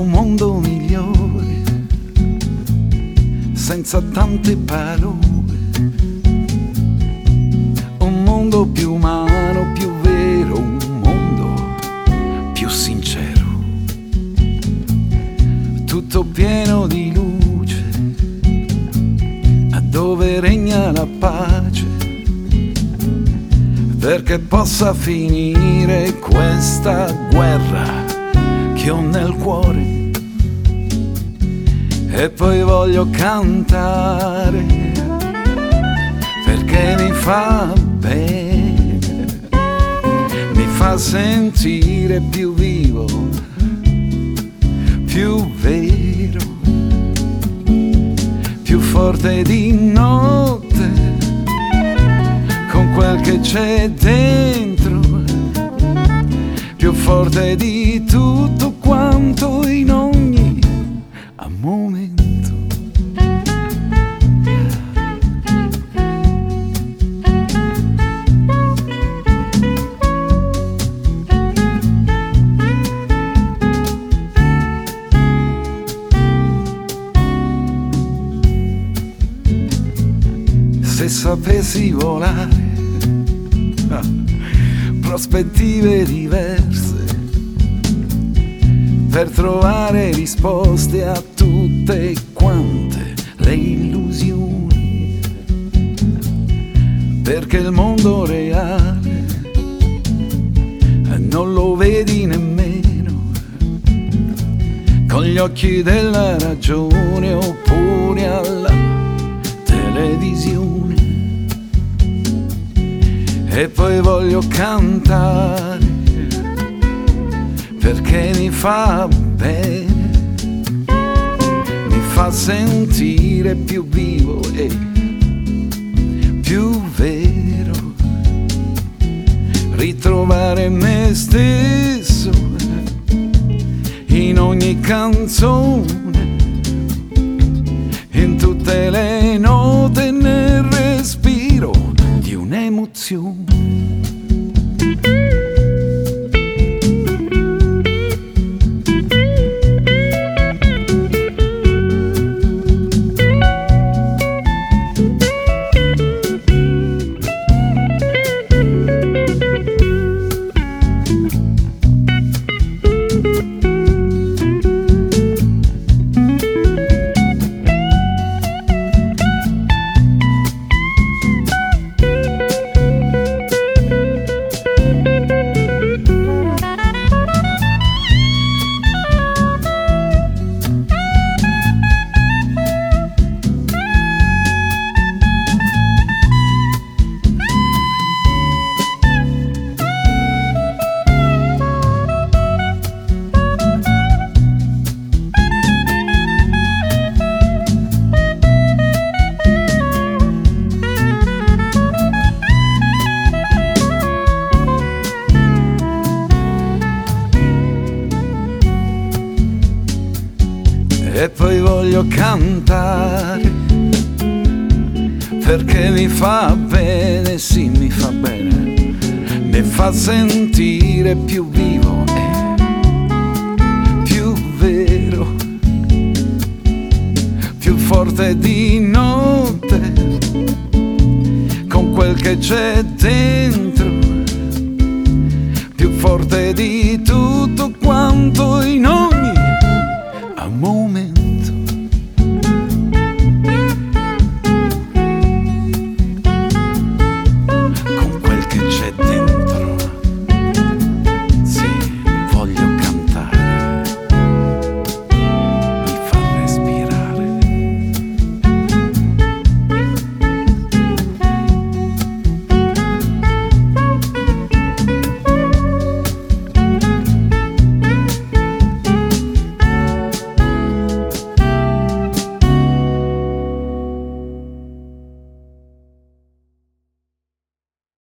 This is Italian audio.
Un mondo migliore, senza tante parole. Un mondo più umano, più vero, un mondo più sincero. Tutto pieno di luce, dove regna la pace perché possa finire questa guerra che ho nel cuore. E poi voglio cantare perché mi fa bene, mi fa sentire più vivo, più vero, più forte di notte con quel che c'è dentro, più forte di tutto quanto in ogni momento. Se sapessi volare, ah, prospettive diverse, per trovare risposte a tutte quante le illusioni, perché il mondo reale non lo vedi nemmeno con gli occhi della ragione oppure alla E poi voglio cantare perché mi fa bene, mi fa sentire più vivo e più vero, ritrovare me stesso in ogni canzone, E poi voglio cantare perché mi fa bene, sì mi fa bene, mi fa sentire più vivo e più vero, più forte di notte, con quel che c'è dentro,